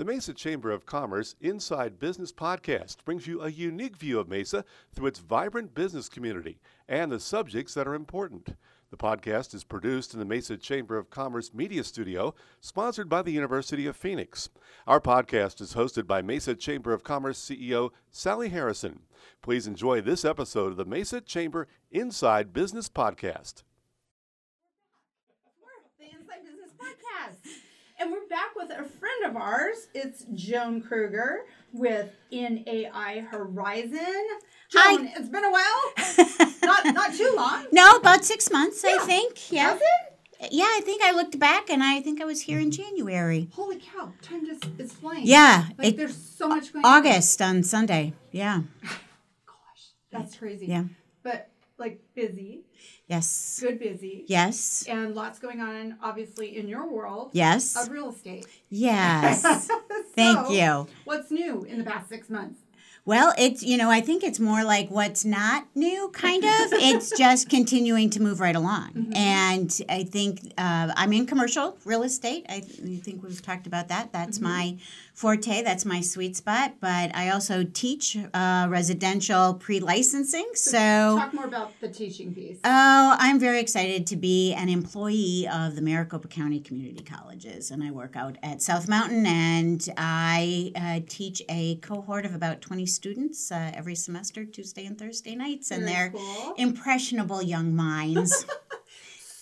The Mesa Chamber of Commerce Inside Business podcast brings you a unique view of Mesa through its vibrant business community and the subjects that are important. The podcast is produced in the Mesa Chamber of Commerce Media Studio, sponsored by the University of Phoenix. Our podcast is hosted by Mesa Chamber of Commerce CEO Sally Harrison. Please enjoy this episode of the Mesa Chamber Inside Business podcast. the Inside Business Podcast. And we're back with a friend of ours. It's Joan Kruger with NAI Horizon. Hi. It's been a while. not not too long. No, about six months, I think. Yeah. Has it? Yeah, I think I looked back and I think I was here in mm-hmm. January. Holy cow! Time just is flying. Yeah, Like it- there's so much going on. August on Sunday. Yeah. Gosh, that's crazy. Yeah. But like busy, Yes. good busy. Yes. And lots going on, obviously, in your world Yes. of real estate. Yes. Thank you. What's new in the past six months? Well, it's, you know, I think it's more like what's not new, kind of. it's just continuing to move right along. And I think uh, I'm in commercial real estate. I th- think we've talked about that. That's my forte, that's my sweet spot. But I also teach uh, residential pre licensing. So. Talk more about the teaching piece. Oh, I'm very excited to be an employee of the Maricopa County Community Colleges, and I work out at South Mountain, and I uh, teach a cohort of about 20 students uh, every semester, Tuesday and Thursday nights, and Very they're cool. impressionable young minds.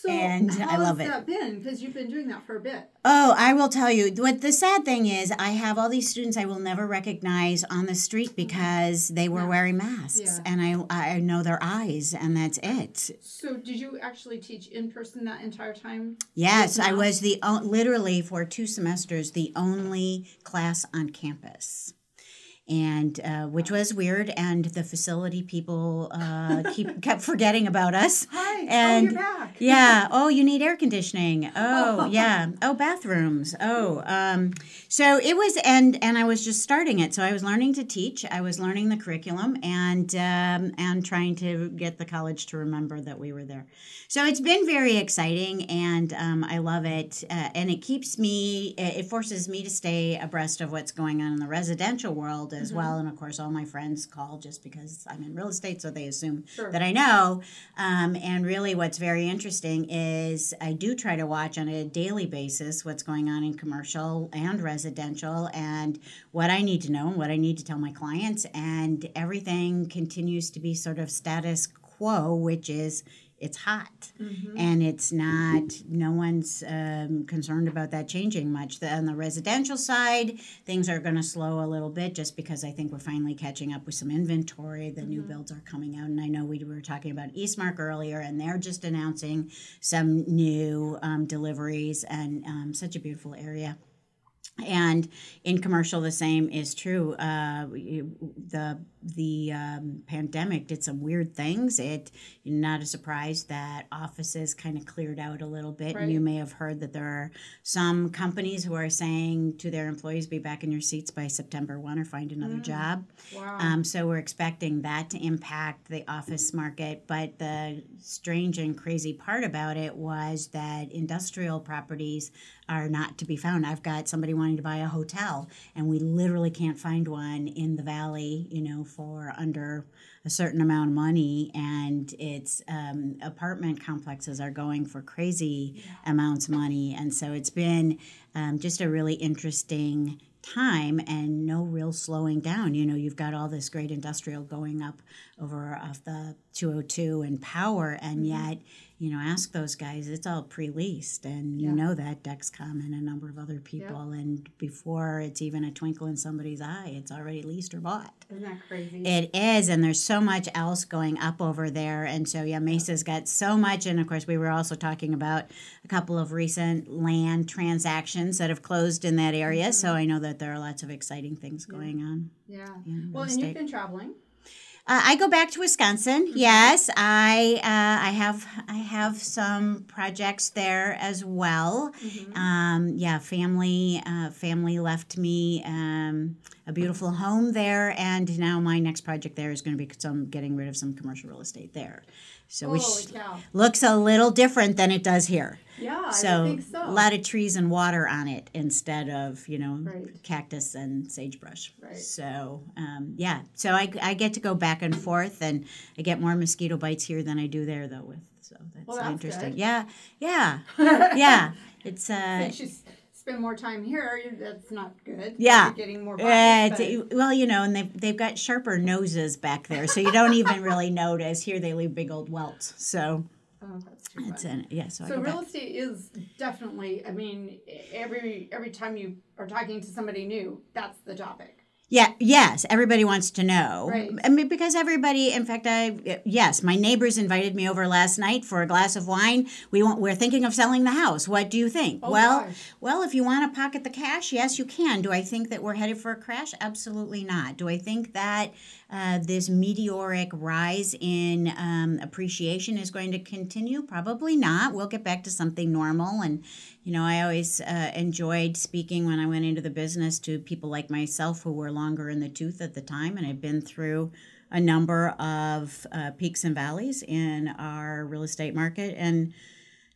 So and how I love has it. that been? Because you've been doing that for a bit. Oh, I will tell you. What the sad thing is, I have all these students I will never recognize on the street because they were Yeah. wearing masks, Yeah. and I I know their eyes, and that's it. So did you actually teach in person that entire time? Yes, I was the o- literally for two semesters the only class on campus, and uh, which was weird. And the facility people uh, keep kept forgetting about us. Hi. And oh. Yeah. Oh, you need air conditioning. Oh, yeah. Oh, bathrooms. Oh, um, so it was, and and I was just starting it. So I was learning to teach. I was learning the curriculum, and um, and trying to get the college to remember that we were there. So it's been very exciting, and um, I love it. Uh, and it keeps me. It forces me to stay abreast of what's going on in the residential world as well. And of course, all my friends call just because I'm in real estate, so they assume Sure. that I know. Um, and really, what's very interesting is I do try to watch on a daily basis what's going on in commercial and residential and what I need to know and what I need to tell my clients. And everything continues to be sort of status quo, which is it's hot. And it's not no one's um, concerned about that changing much. The, on the residential side things are going to slow a little bit just because i think we're finally catching up with some inventory. The new builds are coming out. And i know we were talking about eastmark earlier and they're just announcing some new um, deliveries and um, such a beautiful area and in commercial the same is true uh, the the um, pandemic did some weird things it not a surprise that offices kind of cleared out a little bit and you may have heard that there are some companies who are saying to their employees be back in your seats by september 1 or find another job Wow. um, so we're expecting that to impact the office market. But the strange and crazy part about it was that industrial properties are not to be found. I've got somebody wanting to buy a hotel, and we literally can't find one in the valley, you know, for under a certain amount of money. And it's um, apartment complexes are going for crazy amounts of money. And so it's been um, just a really interesting time and no real slowing down. You know, you've got all this great industrial going up over off the 202 and power, and yet, you know, ask those guys, it's all pre leased. And you know that Dexcom and a number of other people. And before it's even a twinkle in somebody's eye, it's already leased or bought. Isn't that crazy? It is, and there's so much else going up over there. And so, yeah, Mesa's got so much. And of course, we were also talking about a couple of recent land transactions that have closed in that area. So mm-hmm. I know that there are lots of exciting things going on. yeah. Well, and you've been traveling. Uh, I go back to Wisconsin. Yes, I uh, I have I have some projects there as well. Um, yeah, family uh, family left me um, a beautiful home there, and now my next project there is going to be some getting rid of some commercial real estate there. So which cow. looks a little different than it does here. Yeah, I so, think so. a lot of trees and water on it instead of you know Right. cactus and sagebrush. Right. So um, yeah, so I, I get to go back and forth, and I get more mosquito bites here than I do there though. With so that's, Well, that's interesting. good. Yeah, yeah, yeah. It's uh, Since you s- spend more time here, that's not good. Yeah. You're getting more Uh, bites, it's- but- well, you know, and they've, they've got sharper noses back there, so you don't even really notice. Here they leave big old welts. So oh, that's an, yeah. So, So real back. estate is definitely. I mean, every every time you are talking to somebody new, that's the topic. Yeah, yes, everybody wants to know. Right. I mean, because everybody, in fact, I yes, my neighbors invited me over last night for a glass of wine. We want, we're thinking of selling the house. What do you think? Oh, well, gosh. well, if you want to pocket the cash, yes, you can. Do I think that we're headed for a crash? Absolutely not. Do I think that uh, this meteoric rise in um, appreciation is going to continue? Probably not. We'll get back to something normal. And, you know, I always uh, enjoyed speaking when I went into the business to people like myself who were longer in the tooth at the time and had been through a number of uh, peaks and valleys in our real estate market. And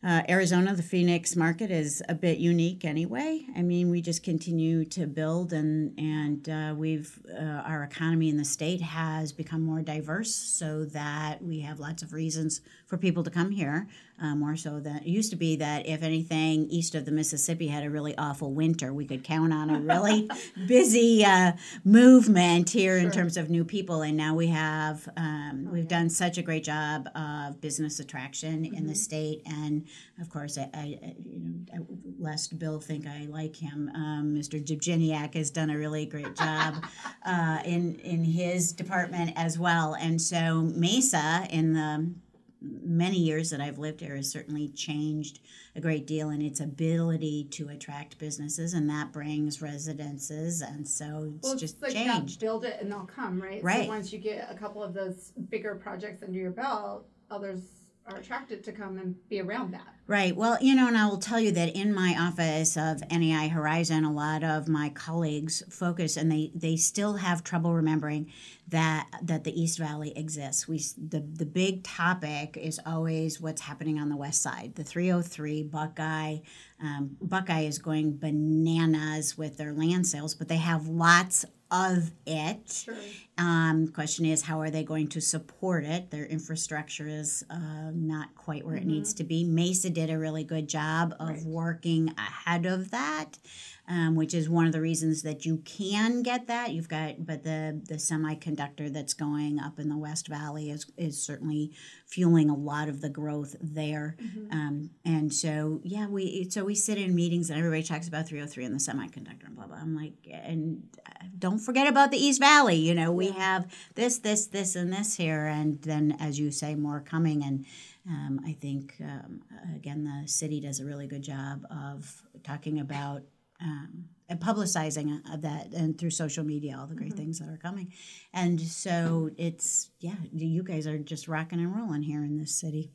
uh, Arizona, the Phoenix market is a bit unique anyway. I mean, we just continue to build, and and uh, we've uh, our economy in the state has become more diverse, so that we have lots of reasons for people to come here. Uh, more so than it used to be that if anything east of the Mississippi had a really awful winter, we could count on a really busy uh, movement here in terms of new people. And now we have um, we've done such a great job of business attraction in the state, and of course, I, I you know lest Bill think I like him, um, Mr. Jabjiniak has done a really great job uh, in in his department as well. And so Mesa in the many years that I've lived here has certainly changed a great deal in its ability to attract businesses, and that brings residences, and so it's Well, just it's like changed. build it and they'll come, right? Right. So once you get a couple of those bigger projects under your belt, others are attracted to come and be around that. Right. Well, you know, and I will tell you that in my office of NAI Horizon, a lot of my colleagues focus, and they they still have trouble remembering that that the East Valley exists. We the the big topic is always what's happening on the west side. The 303 Buckeye, um, Buckeye is going bananas with their land sales, but they have lots of it. Sure. Um, question is, how are they going to support it? Their infrastructure is uh, not quite where it needs to be. Mesa did a really good job of Right. working ahead of that, um, which is one of the reasons that you can get that. You've got, but the the semiconductor that's going up in the West Valley is is certainly fueling a lot of the growth there. Um, and so, yeah, we so we sit in meetings and everybody talks about 303 and the semiconductor and blah blah. I'm like, and uh, don't forget about the East Valley. You know, we have this, this, this, and this here, and then as you say, more coming. And um, I think um, again, the city does a really good job of talking about. Um, and publicizing of that and through social media all the great things that are coming and so it's yeah you guys are just rocking and rolling here in this city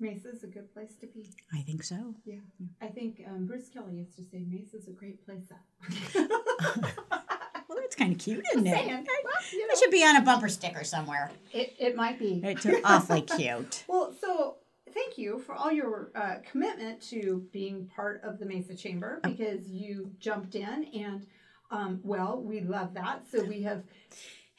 Mesa's a good place to be. i think so Yeah. I think um, Bruce Kelly used to say Mesa's a great place. well that's kind of cute isn't it Saying. Well, you know, it should be on a bumper sticker somewhere it, it might be. it's awfully cute Well, thank you for all your uh, commitment to being part of the Mesa Chamber Oh. because you jumped in and, um, well, we love that. So we have,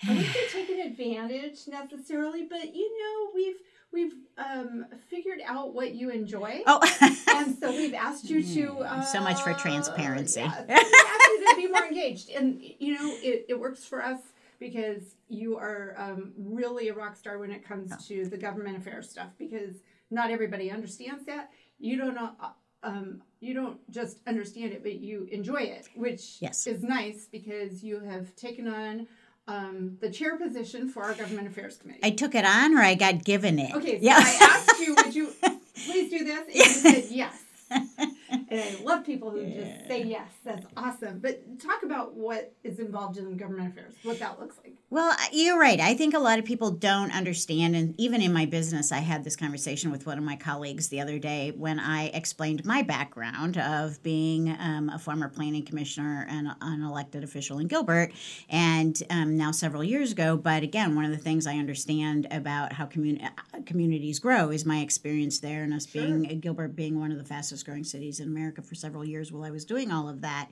I wouldn't say taken advantage necessarily, but you know, we've we've um, figured out what you enjoy. oh And so we've asked you to. Uh, So much for transparency. Yeah, you to be more engaged, and you know it, it works for us because you are um, really a rock star when it comes Oh. to the government affairs stuff. Because not everybody understands that. You don't know. uh, Um, you don't just understand it, but you enjoy it, which Yes. is nice because you have taken on um, the chair position for our government affairs committee. i took it on or i got given it Okay, so yeah I asked you, would you please do this? And you said yes. and I love people who just say yes. That's awesome. But talk about what is involved in government affairs, what that looks like. Well, you're right. I think a lot of people don't understand. And even in my business, I had this conversation with one of my colleagues the other day when I explained my background of being um, a former planning commissioner and an elected official in Gilbert, and um, now several years ago. But again, one of the things I understand about how commun- communities grow is my experience there and us Sure. being Gilbert being one of the fastest growing cities in America for several years while I was doing all of that.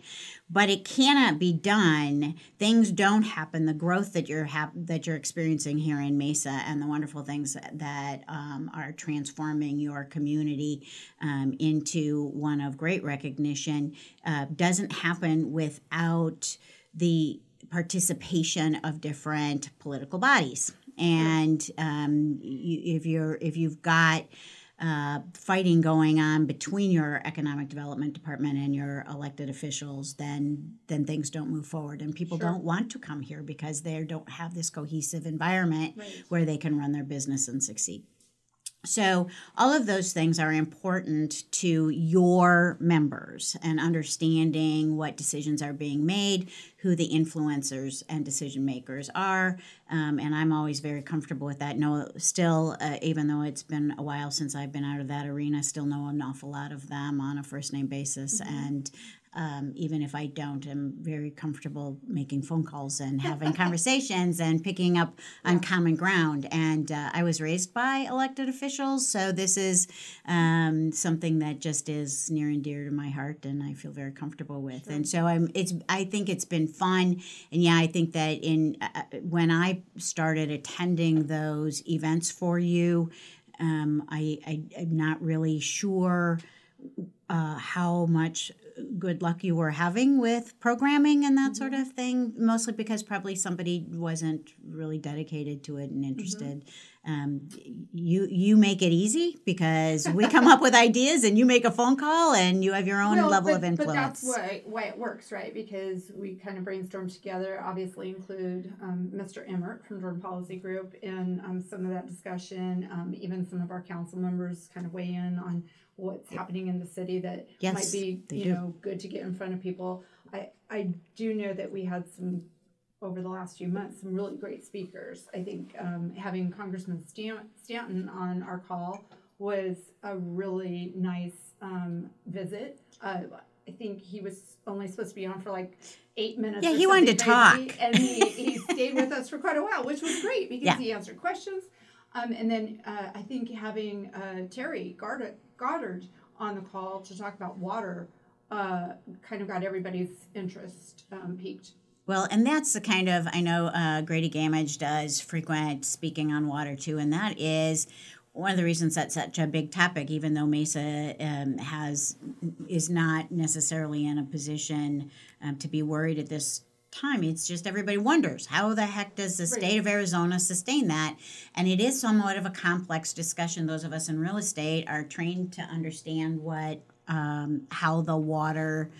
But it cannot be done. Things don't happen. The growth that you're hap- that you're experiencing here in Mesa and the wonderful things that, that um, are transforming your community um, into one of great recognition uh, doesn't happen without the participation of different political bodies. And um, you, if you're if you've got uh, fighting going on between your economic development department and your elected officials, then then things don't move forward, and people Sure. don't want to come here because they don't have this cohesive environment Right. where they can run their business and succeed. So, all of those things are important to your members and understanding what decisions are being made, who the influencers and decision makers are. Um, and I'm always very comfortable with that. No, still, uh, even though it's been a while since I've been out of that arena, I still know an awful lot of them on a first name basis. And um, even if I don't, I'm very comfortable making phone calls and having conversations and picking up on common ground. And uh, I was raised by elected officials, so this is um, something that just is near and dear to my heart, and I feel very comfortable with. And so I'm. It's. I think it's been fun, and yeah, I think that in uh, when I started attending those events for you, um, I, I I'm not really sure uh, how much good luck you were having with programming and that sort of thing, mostly because probably somebody wasn't really dedicated to it and interested. Um, you you make it easy because we come up with ideas and you make a phone call and you have your own Well, level but, of influence. But that's why, why it works, right? Because we kind of brainstorm together, obviously include um, Mr. Emmert from Jordan Policy Group in um, some of that discussion. Um, even some of our council members kind of weigh in on what's happening in the city that Yes, might be, you do. know, good to get in front of people. I, I do know that we had some over the last few months some really great speakers. I think um, having Congressman Stanton on our call was a really nice um, visit. Uh, I think he was only supposed to be on for like eight minutes. Yeah, or he wanted to talk. and he, he stayed with us for quite a while, which was great because Yeah. he answered questions. Um, and then uh, I think having uh, Terry Goddard, Goddard on the call to talk about water uh, kind of got everybody's interest um, piqued. Well, and that's the kind of I know uh, Grady Gammage does frequent speaking on water too, and that is one of the reasons that's such a big topic. Even though Mesa um, has is not necessarily in a position um, to be worried at this time, it's just everybody wonders how the heck does the state of Arizona sustain that, and it is somewhat of a complex discussion. Those of us in real estate are trained to understand what um, how the water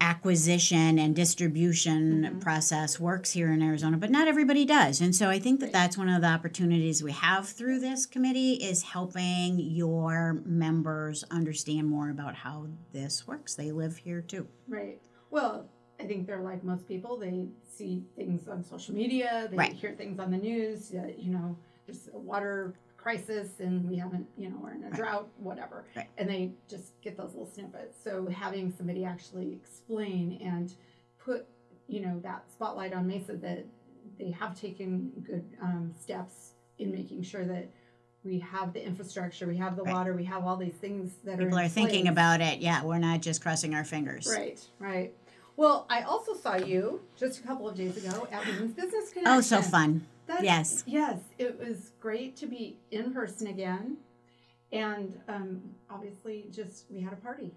acquisition and distribution process works here in Arizona, but not everybody does. And so I think that that's one of the opportunities we have through this committee is helping your members understand more about how this works. They live here too. Right. Well, I think they're like most people. They see things on social media. They Right. hear things on the news. That, you know, there's a water crisis, and we haven't, you know, we're in a Right. drought, whatever. Right. And they just get those little snippets. So having somebody actually explain and put, you know, that spotlight on Mesa that they have taken good um, steps in making sure that we have the infrastructure, we have the Right. water, we have all these things that are People in are thinking about it. Yeah, we're not just crossing our fingers. Right, right. Well, I also saw you just a couple of days ago at Women's Business Connection. Oh, so fun. That's- Yes. Yes, it was great to be in person again. And um, obviously, just we had a party.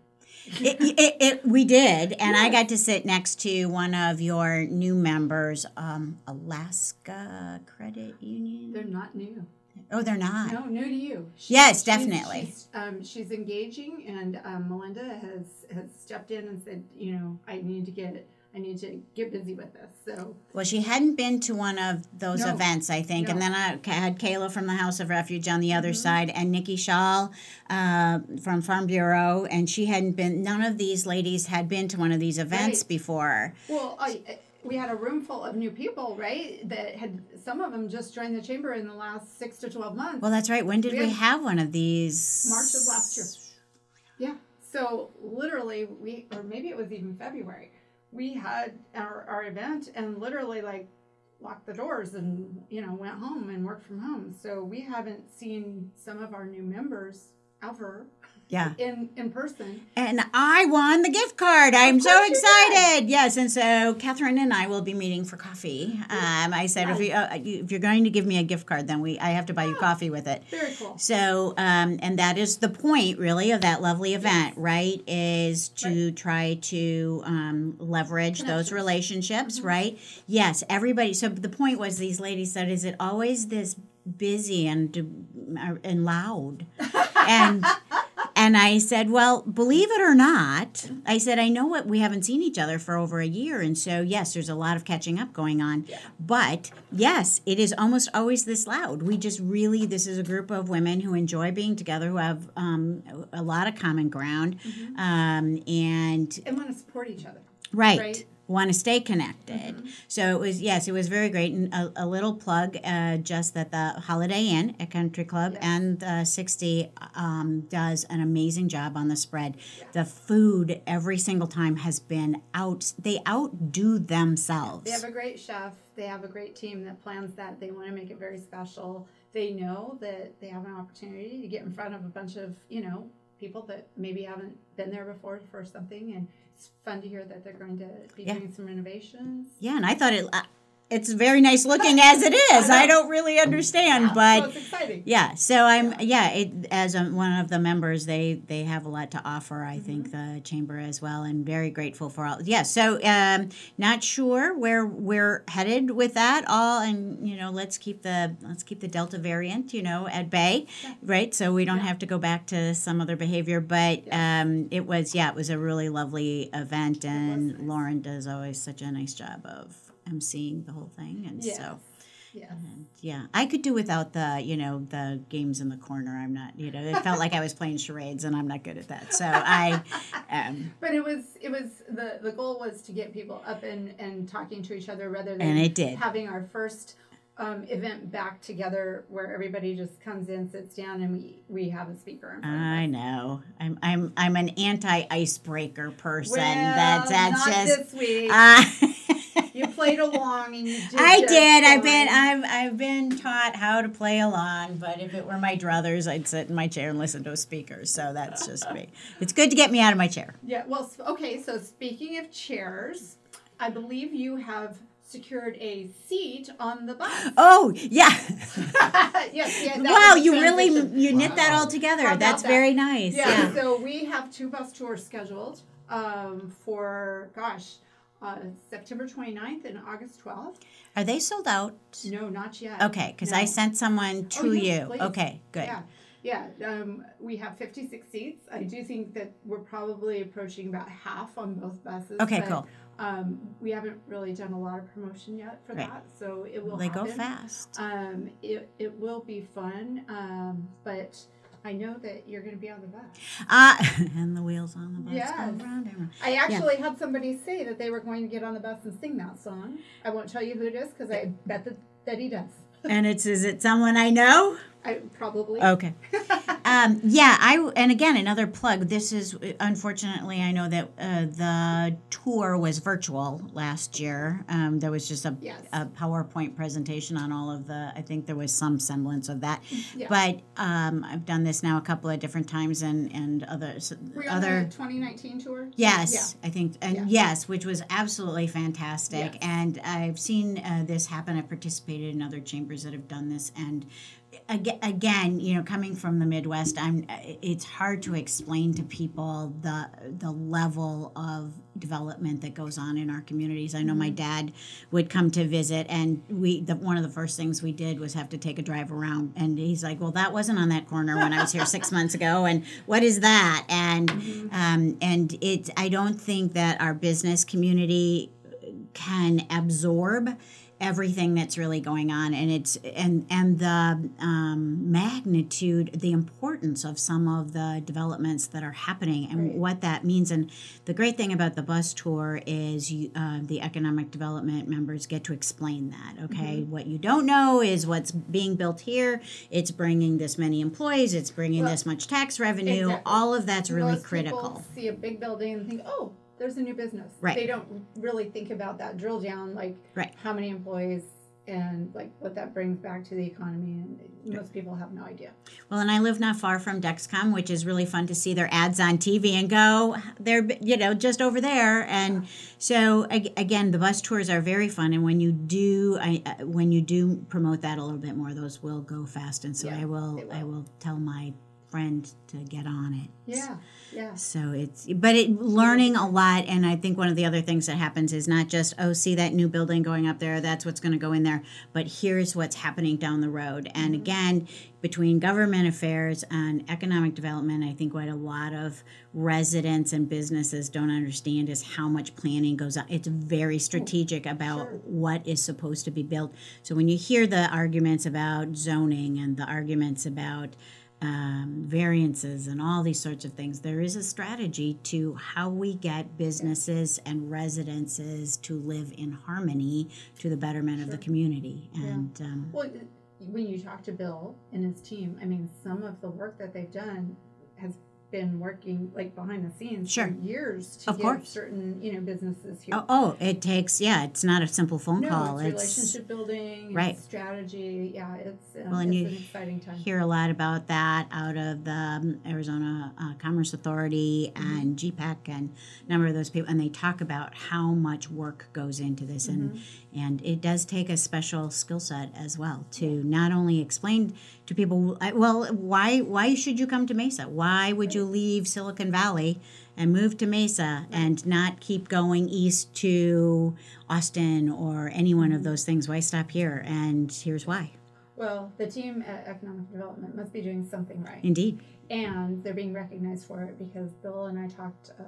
it, it, it, we did, and I got to sit next to one of your new members, um, Alaska Credit Union. They're not new. Oh, they're not. No, new to you. She- Yes, definitely. She's, um, she's engaging, and um, Melinda has has stepped in and said, you know, I need to get I need to get busy with this. So Well, she hadn't been to one of those No. events, I think, and then I had Kayla from the House of Refuge on the other Mm-hmm. side, and Nikki Shaw uh, from Farm Bureau, and she hadn't been. None of these ladies had been to one of these events Right. before. Well, I, I- we had a room full of new people, right? That had some of them just joined the chamber in the last six to twelve months. Well, that's right. When did We we have one of these? March of last year. Yeah. So literally, we or maybe it was even February. We had our, our event and literally like locked the doors and you know went home and worked from home. So we haven't seen some of our new members ever Yeah. in in person. And I won the gift card. I'm so excited. Yes, and so Catherine and I will be meeting for coffee. Um, I said if you, uh, you if you're going to give me a gift card, then we I have to buy you coffee with it. Very cool. So, um, and that is the point, really, of that lovely event, right? Is to try to um, leverage those relationships, Mm-hmm. right? Yes, everybody. So the point was, these ladies said, "Is it always this busy and uh, and loud?" and and I said, "Well, believe it or not, I said I know what we haven't seen each other for over a year, and so yes, there's a lot of catching up going on. But yes, it is almost always this loud. We just really this is a group of women who enjoy being together, who have um, a lot of common ground, um, and And want to support each other. right." Right. Want to stay connected. So it was, yes, it was very great. And a, a little plug uh, just that the Holiday Inn at Country Club Yes. and uh, 60 um, does an amazing job on the spread. The food every single time has been out, they outdo themselves. They have a great chef. They have a great team that plans that. They want to make it very special. They know that they have an opportunity to get in front of a bunch of, you know, people that maybe haven't been there before for something. And it's fun to hear that they're going to be Yeah. doing some renovations. yeah, and I thought it, it's very nice looking as it is. I don't really understand, but. so it's exciting. Yeah, so I'm yeah. It, as a, one of the members, they they have a lot to offer. I think Mm-hmm. the chamber as well, and very grateful for all. Yeah, so um, not sure where we're headed with that all, and you know, let's keep the let's keep the Delta variant, you know, at bay, right? So we don't have to go back to some other behavior. But um, it was yeah, it was a really lovely event, and nice. Lauren does always such a nice job of emceeing the whole thing, and Yes. so. Yes. Yeah, I could do without the, you know, the games in the corner. I'm not, you know, it felt like I was playing charades, and I'm not good at that. So I, um, But it was it was the the goal was to get people up and and talking to each other rather than And it did. having our first um, event back together where everybody just comes in, sits down, and we we have a speaker. In front of. I know I'm I'm I'm an anti icebreaker person. Well, that's that's not just. this week. Uh, played along and you did. I did. I've been. I've I've been taught how to play along, but if it were my druthers, I'd sit in my chair and listen to a speaker. So that's just me. It's good to get me out of my chair. Yeah. Well, okay. So speaking of chairs, I believe you have secured a seat on the bus. Oh yeah. yes. Yeah, wow, you really transition. you knit that all together. How about That's that? very nice. Yeah, yeah. So we have two bus tours scheduled um, for gosh, uh, September 29th and August 12th. Are they sold out? No, not yet. Okay, because I sent someone to Oh, yes, you. please. Okay, good. Yeah, yeah. Um, we have 56 seats. I do think that we're probably approaching about half on both buses. Okay, but, cool. Um, we haven't really done a lot of promotion yet for Right. that, so it will. They go fast. Um, it, it will be fun, um, but I know that you're going to be on the bus. Uh, and the wheels on the bus Yes. go round and round. I actually had somebody say that they were going to get on the bus and sing that song. I won't tell you who it is because I bet that, that he does. And it's is it someone I know? I probably. Okay. um, yeah, I and again another plug. This is unfortunately I know that uh, the tour was virtual last year. Um, there was just a, Yes. a PowerPoint presentation on all of the. I think there was some semblance of that. Yeah. But um, I've done this now a couple of different times and and others Were you on other. the 2019 tour? Yes, I think, and Yeah. yes, which was absolutely fantastic. Yes. And I've seen uh, this happen. I've participated in other chambers that have done this, and again, you know, coming from the Midwest, I'm. It's hard to explain to people the the level of development that goes on in our communities. I know my dad would come to visit, and we the one of the first things we did was have to take a drive around, and he's like, "Well, that wasn't on that corner when I was here six months ago, and what is that?" And um, and it, I don't think that our business community can absorb everything that's really going on and it's and and the um, magnitude the importance of some of the developments that are happening and Right. what that means and the great thing about the bus tour is you, uh, the economic development members get to explain that okay Mm-hmm. what you don't know is what's being built here it's bringing this many employees it's bringing Well, this much tax revenue exactly. all of that's really Most critical People see a big building and think, oh, there's a new business. Right. They don't really think about that drill down, like Right. how many employees and like what that brings back to the economy. And most people have no idea. Well, and I live not far from Dexcom, which is really fun to see their ads on TV and go, they're, you know, just over there. And so, again, the bus tours are very fun. And when you do, I, uh, when you do promote that a little bit more, those will go fast. And so Yeah, I will, they I will. will tell my friend to get on it. Yeah. Yeah. So it's, but it learning a lot, and I think one of the other things that happens is not just oh, see that new building going up there, that's what's going to go in there, but here's what's happening down the road. And mm-hmm. again, between government affairs and economic development, I think what a lot of residents and businesses don't understand is how much planning goes on. It's very oh, strategic about sure. what is supposed to be built. So when you hear the arguments about zoning and the arguments about um, variances and all these sorts of things. There is a strategy to how we get businesses and residences to live in harmony to the betterment of the community. And um, Well, when you talk to Bill and his team, I mean, some of the work that they've done has been working like behind the scenes Sure. for years to Of give course. certain you know businesses here. oh, oh, it takes yeah, it's not a simple phone no, call. it's relationship building, Right. it's strategy. Yeah, it's um, Well, and it's you an exciting time. hear a lot about that out of the um, Arizona uh, Commerce Authority Mm-hmm. and GPEC and a number of those people, and they talk about how much work goes into this, and Mm-hmm. and it does take a special skill set as well to not only explain to people, well, why why should you come to Mesa? Why would you leave Silicon Valley? And move to Mesa and not keep going east to Austin or any one Mm-hmm. of those things. Why stop here? And here's why. Well, the team at Economic Development must be doing something right. Indeed. and they're being recognized for it because Bill and I talked uh,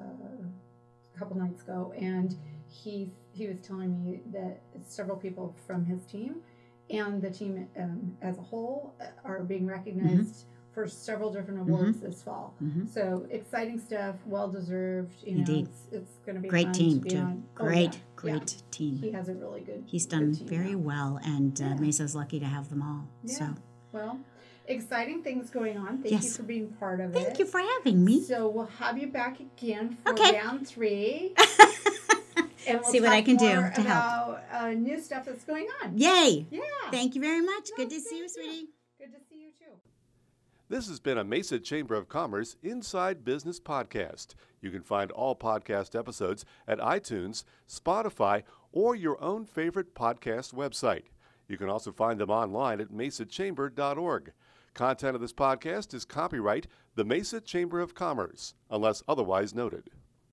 a couple nights ago, and he he was telling me that several people from his team and the team um, as a whole uh, are being recognized for several different awards this fall. Mhm. So exciting stuff, well deserved. You know, Indeed. it's, it's going to be Great fun team to too. on. Oh, Great, yeah, great yeah. team. He has a really good. He's good done team very now. well, and uh, Yeah. Mesa's lucky to have them all. Yeah. So Well, exciting things going on. Thank you for being part of it. thank you for having me. So we'll have you back again for Okay. round three. and we'll See what I can do to help. about uh, new stuff that's going on. Yay! Yeah. Thank you very much. No, Good to see thank you. sweetie. This has been a Mesa Chamber of Commerce Inside Business podcast. You can find all podcast episodes at iTunes, Spotify, or your own favorite podcast website. You can also find them online at mesachamber.org. Content of this podcast is copyright the Mesa Chamber of Commerce, unless otherwise noted.